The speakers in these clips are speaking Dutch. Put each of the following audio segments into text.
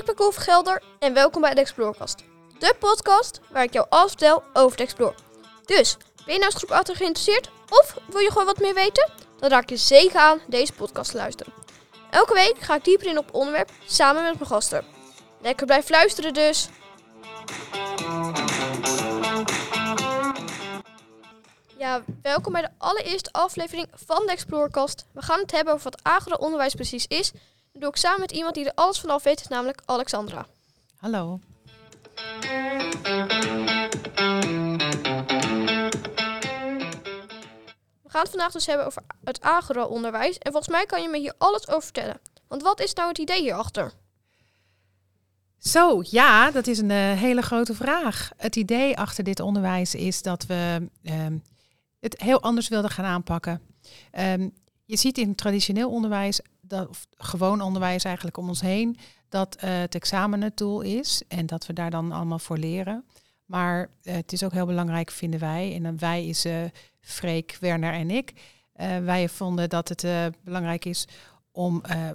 Ik ben Koen Gelder en welkom bij de Explorecast. De podcast waar ik jou alles vertel over de Explore. Dus, ben je nou groep 8 geïnteresseerd of wil je gewoon wat meer weten? Dan raak je zeker aan deze podcast te luisteren. Elke week ga ik dieper in op onderwerp samen met mijn gasten. Lekker blijf luisteren dus. Ja, welkom bij de allereerste aflevering van de Explorecast. We gaan het hebben over wat agro-onderwijs precies is. Dat doe ik samen met iemand die er alles vanaf weet, namelijk Alexandra. Hallo. We gaan het vandaag dus hebben over het agro-onderwijs. En volgens mij kan je me hier alles over vertellen. Want wat is nou het idee hierachter? Zo, ja, dat is een eh, hele grote vraag. Het idee achter dit onderwijs is dat we ehm, het heel anders wilden gaan aanpakken. Ehm, je ziet in traditioneel onderwijs, dat, of gewoon onderwijs eigenlijk om ons heen, dat eh, het examen het doel is en dat we daar dan allemaal voor leren. Maar eh, het is ook heel belangrijk, vinden wij, en dan wij is eh Freek, Werner en ik. eh, wij vonden dat het eh, belangrijk is om eh,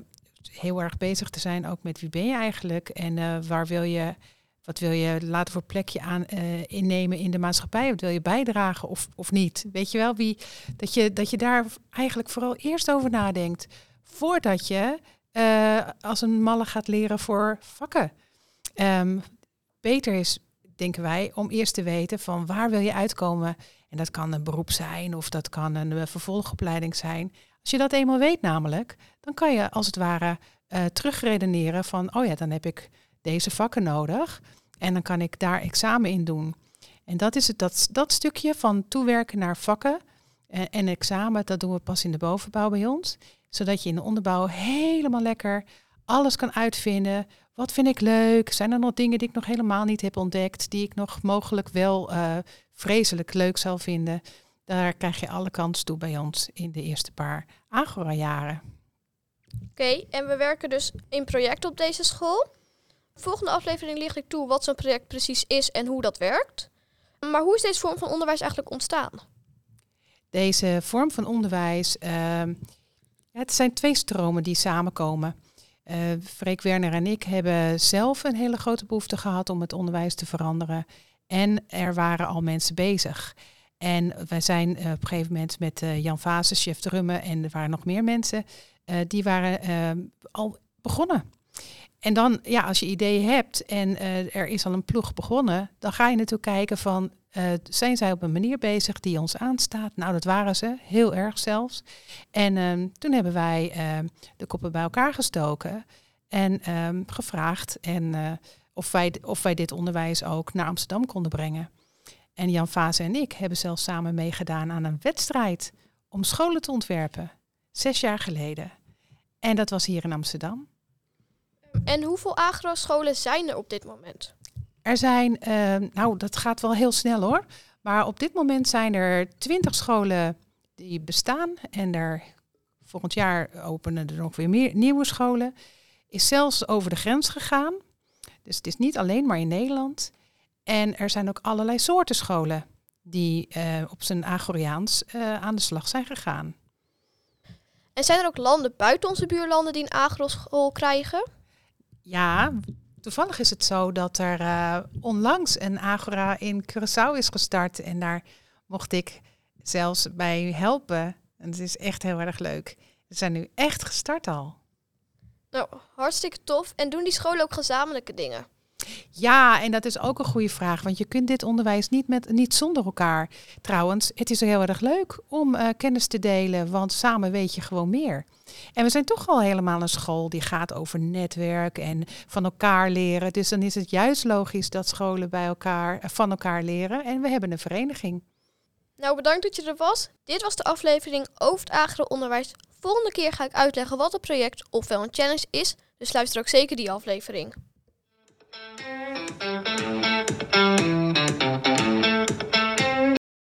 heel erg bezig te zijn ook met wie ben je eigenlijk en eh, waar wil je, wat wil je laten voor plekje aan eh, innemen in de maatschappij? Wat wil je bijdragen of, of niet? Weet je wel, wie, dat, je, dat je daar eigenlijk vooral eerst over nadenkt voordat je eh, als een malle gaat leren voor vakken. Ehm, beter is, denken wij, om eerst te weten van waar wil je uitkomen. En dat kan een beroep zijn of dat kan een eh, vervolgopleiding zijn. Als je dat eenmaal weet namelijk, dan kan je als het ware eh terugredeneren van, oh ja, dan heb ik deze vakken nodig en dan kan ik daar examen in doen. En dat is het, dat, dat stukje van toewerken naar vakken en, en examen, dat doen we pas in de bovenbouw bij ons. Zodat je in de onderbouw helemaal lekker alles kan uitvinden. Wat vind ik leuk? Zijn er nog dingen die ik nog helemaal niet heb ontdekt, die ik nog mogelijk wel eh, vreselijk leuk zal vinden? Daar krijg je alle kans toe bij ons in de eerste paar Agora-jaren. Oké, en we werken dus in projecten op deze school. Volgende aflevering licht ik toe wat zo'n project precies is en hoe dat werkt. Maar hoe is deze vorm van onderwijs eigenlijk ontstaan? Deze vorm van onderwijs, ehm, het zijn twee stromen die samenkomen. Eh Freek Werner en ik hebben zelf een hele grote behoefte gehad om het onderwijs te veranderen. En er waren al mensen bezig. En wij zijn eh, op een gegeven moment met eh, Jan Vaas, chef drummen, en er waren nog meer mensen, die waren ehm, al begonnen. En dan, ja, als je ideeën hebt en er is al een ploeg begonnen, dan ga je natuurlijk kijken van, eh, zijn zij op een manier bezig die ons aanstaat? Nou, dat waren ze, heel erg zelfs. En ehm, toen hebben wij ehm, de koppen bij elkaar gestoken en ehm, gevraagd en, eh, of, wij, of wij dit onderwijs ook naar Amsterdam konden brengen. En Jan Vase en ik hebben zelfs samen meegedaan aan een wedstrijd om scholen te ontwerpen, zes jaar geleden. En dat was hier in Amsterdam. En hoeveel agro-scholen zijn er op dit moment? Er zijn, eh, nou dat gaat wel heel snel hoor, maar op dit moment zijn er twintig scholen die bestaan en er volgend jaar openen er nog weer meer nieuwe scholen. Is zelfs over de grens gegaan, dus het is niet alleen maar in Nederland. En er zijn ook allerlei soorten scholen die eh, op zijn Agoriaans eh, aan de slag zijn gegaan. En zijn er ook landen buiten onze buurlanden die een agro-school krijgen? Ja, toevallig is het zo dat er eh, onlangs een Agora in Curaçao is gestart. En daar mocht ik zelfs bij helpen. En het is echt heel erg leuk. Ze zijn nu echt gestart al. Nou, hartstikke tof. En doen die scholen ook gezamenlijke dingen? Ja, en dat is ook een goede vraag. Want je kunt dit onderwijs niet, met, niet zonder elkaar. Trouwens, het is heel erg leuk om eh, kennis te delen. Want samen weet je gewoon meer. En we zijn toch al helemaal een school die gaat over netwerk en van elkaar leren. Dus dan is het juist logisch dat scholen bij elkaar, eh, van elkaar leren. En we hebben een vereniging. Nou, bedankt dat je er was. Dit was de aflevering over het agro-onderwijs. Volgende keer ga ik uitleggen wat een project ofwel een challenge is. Dus luister ook zeker die aflevering. Thank you.